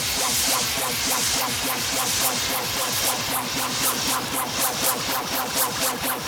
Thank you.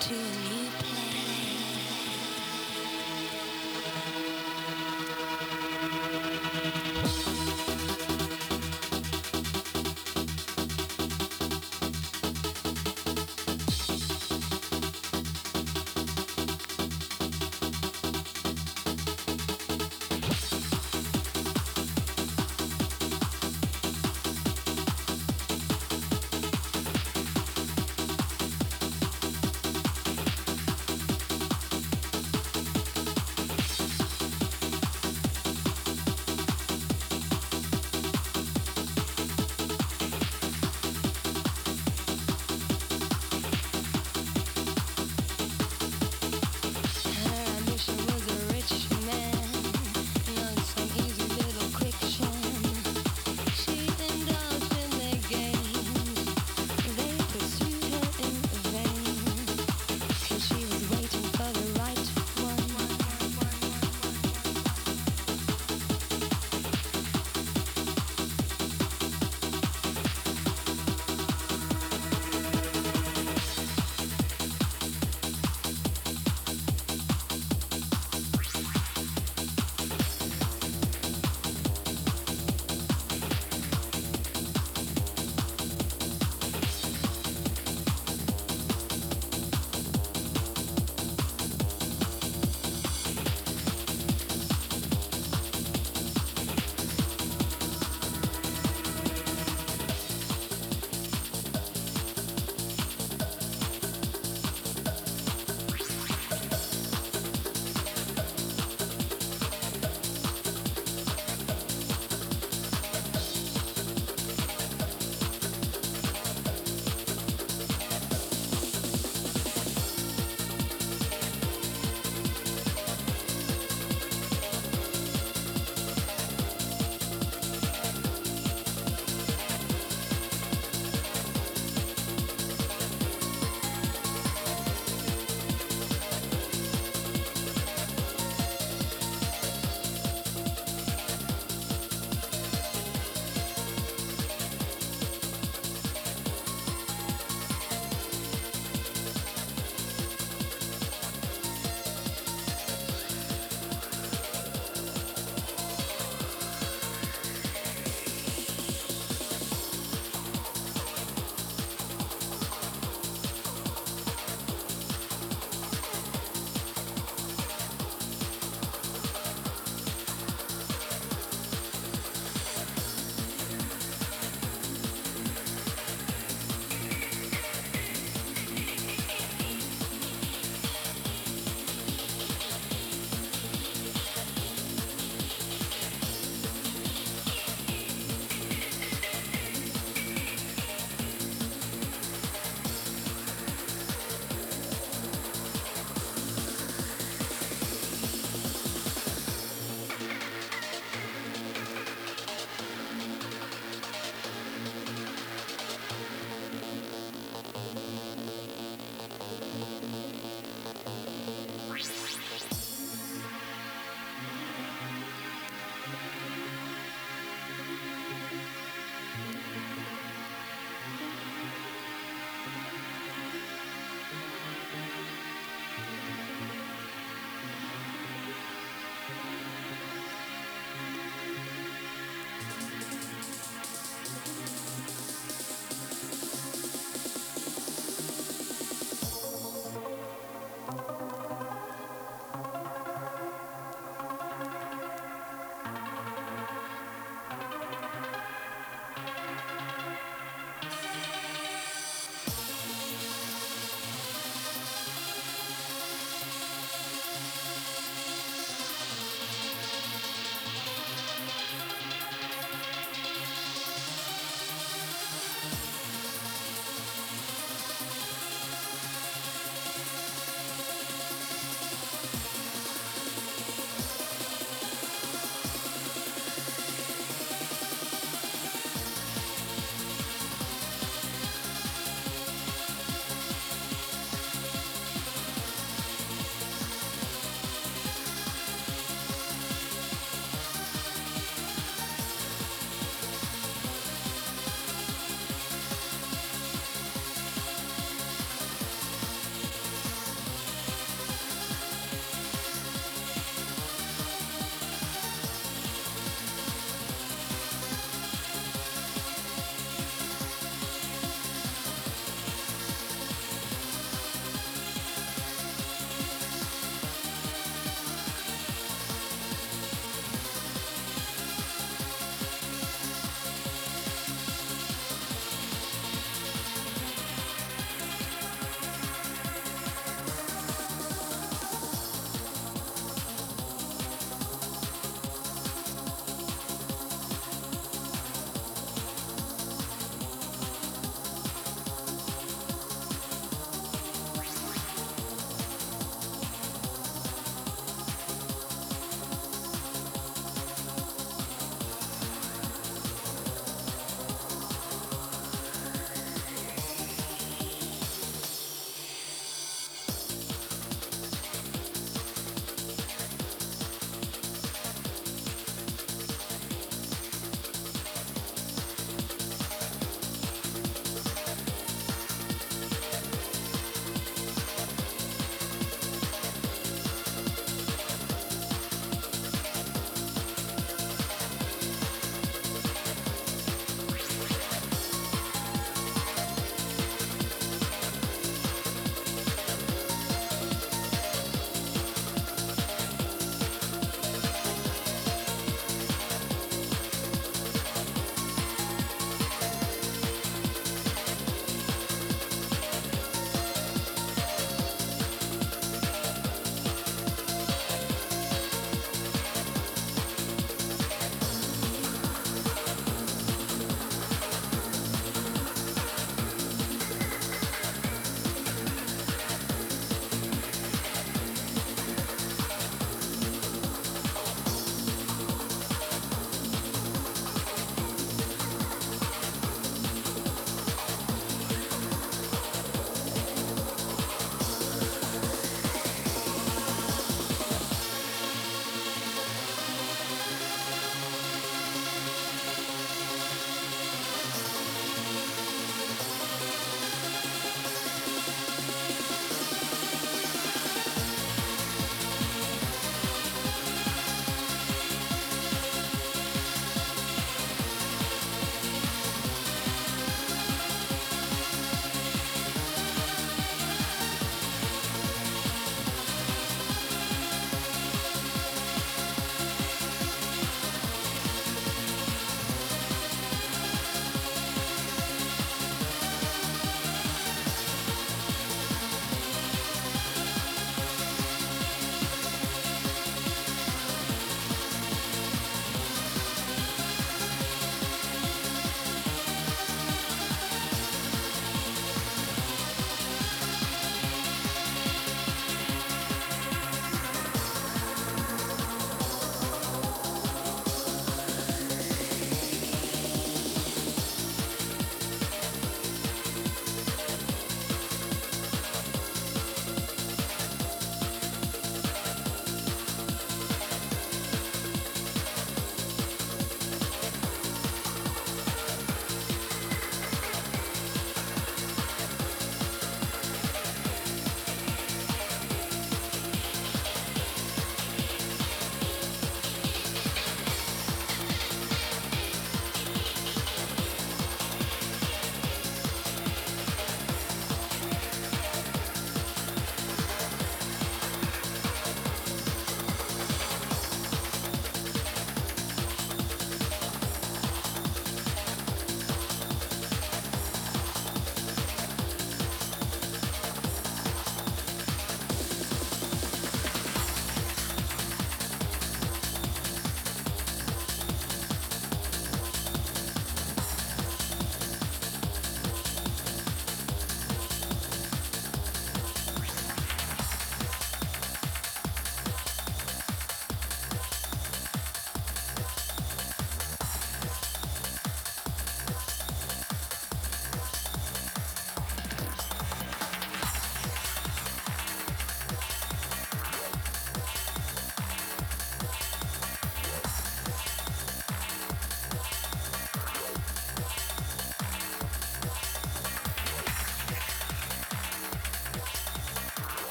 the